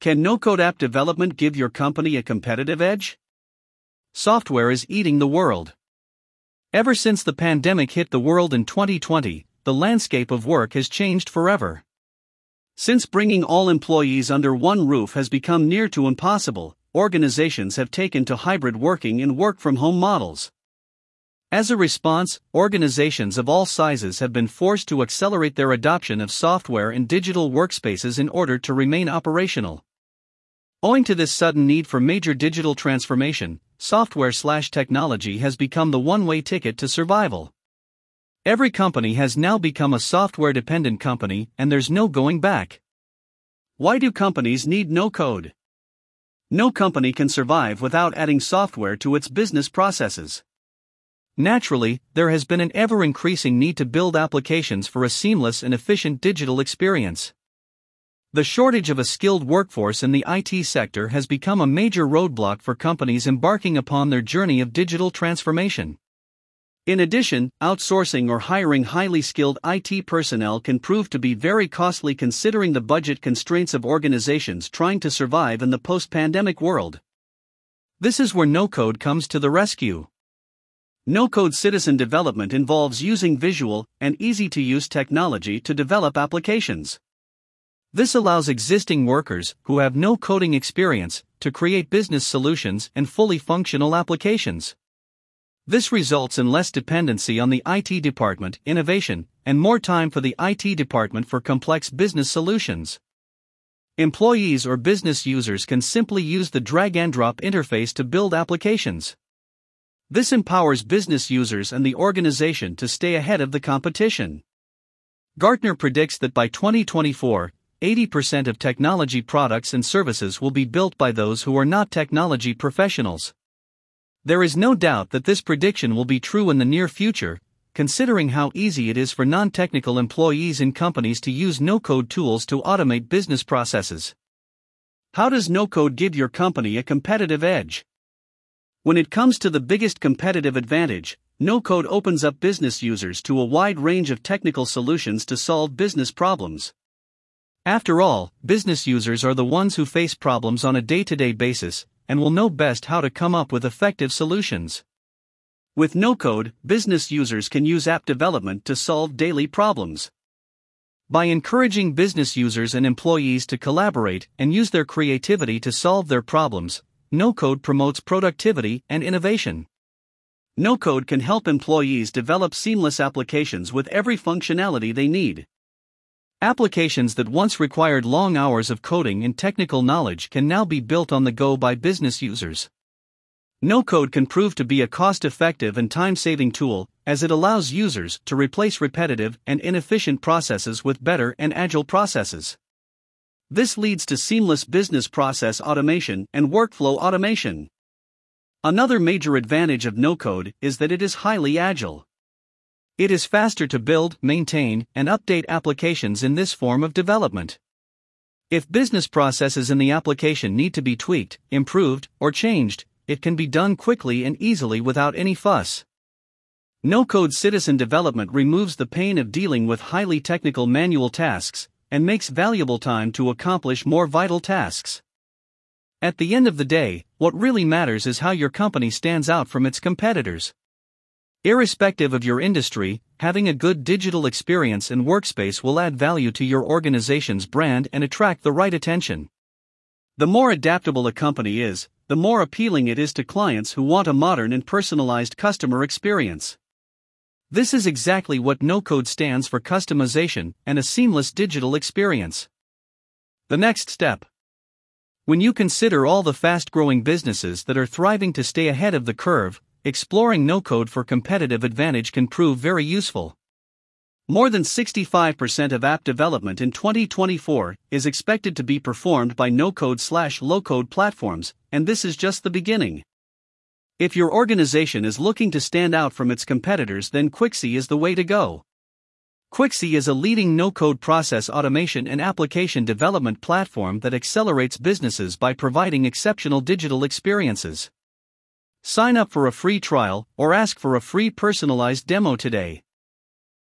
Can no code app development give your company a competitive edge? Software is eating the world. Ever since the pandemic hit the world in 2020, the landscape of work has changed forever. Since bringing all employees under one roof has become near to impossible, organizations have taken to hybrid working and work from home models. As a response, organizations of all sizes have been forced to accelerate their adoption of software and digital workspaces in order to remain operational. Owing to this sudden need for major digital transformation, software slash technology has become the one way ticket to survival. Every company has now become a software dependent company, and there's no going back. Why do companies need no code? No company can survive without adding software to its business processes. Naturally, there has been an ever increasing need to build applications for a seamless and efficient digital experience. The shortage of a skilled workforce in the IT sector has become a major roadblock for companies embarking upon their journey of digital transformation. In addition, outsourcing or hiring highly skilled IT personnel can prove to be very costly considering the budget constraints of organizations trying to survive in the post pandemic world. This is where no code comes to the rescue. No code citizen development involves using visual and easy to use technology to develop applications. This allows existing workers who have no coding experience to create business solutions and fully functional applications. This results in less dependency on the IT department, innovation, and more time for the IT department for complex business solutions. Employees or business users can simply use the drag and drop interface to build applications. This empowers business users and the organization to stay ahead of the competition. Gartner predicts that by 2024, 80% of technology products and services will be built by those who are not technology professionals. There is no doubt that this prediction will be true in the near future, considering how easy it is for non technical employees in companies to use no code tools to automate business processes. How does no code give your company a competitive edge? When it comes to the biggest competitive advantage, no code opens up business users to a wide range of technical solutions to solve business problems. After all, business users are the ones who face problems on a day to day basis and will know best how to come up with effective solutions. With no code, business users can use app development to solve daily problems. By encouraging business users and employees to collaborate and use their creativity to solve their problems, no code promotes productivity and innovation. No code can help employees develop seamless applications with every functionality they need. Applications that once required long hours of coding and technical knowledge can now be built on the go by business users. No code can prove to be a cost effective and time saving tool, as it allows users to replace repetitive and inefficient processes with better and agile processes. This leads to seamless business process automation and workflow automation. Another major advantage of no code is that it is highly agile. It is faster to build, maintain, and update applications in this form of development. If business processes in the application need to be tweaked, improved, or changed, it can be done quickly and easily without any fuss. No code citizen development removes the pain of dealing with highly technical manual tasks and makes valuable time to accomplish more vital tasks. At the end of the day, what really matters is how your company stands out from its competitors. Irrespective of your industry, having a good digital experience and workspace will add value to your organization's brand and attract the right attention. The more adaptable a company is, the more appealing it is to clients who want a modern and personalized customer experience. This is exactly what no code stands for customization and a seamless digital experience. The next step. When you consider all the fast growing businesses that are thriving to stay ahead of the curve, exploring no code for competitive advantage can prove very useful. More than 65% of app development in 2024 is expected to be performed by no code slash low code platforms, and this is just the beginning. If your organization is looking to stand out from its competitors, then Quixy is the way to go. Quixy is a leading no code process automation and application development platform that accelerates businesses by providing exceptional digital experiences. Sign up for a free trial or ask for a free personalized demo today.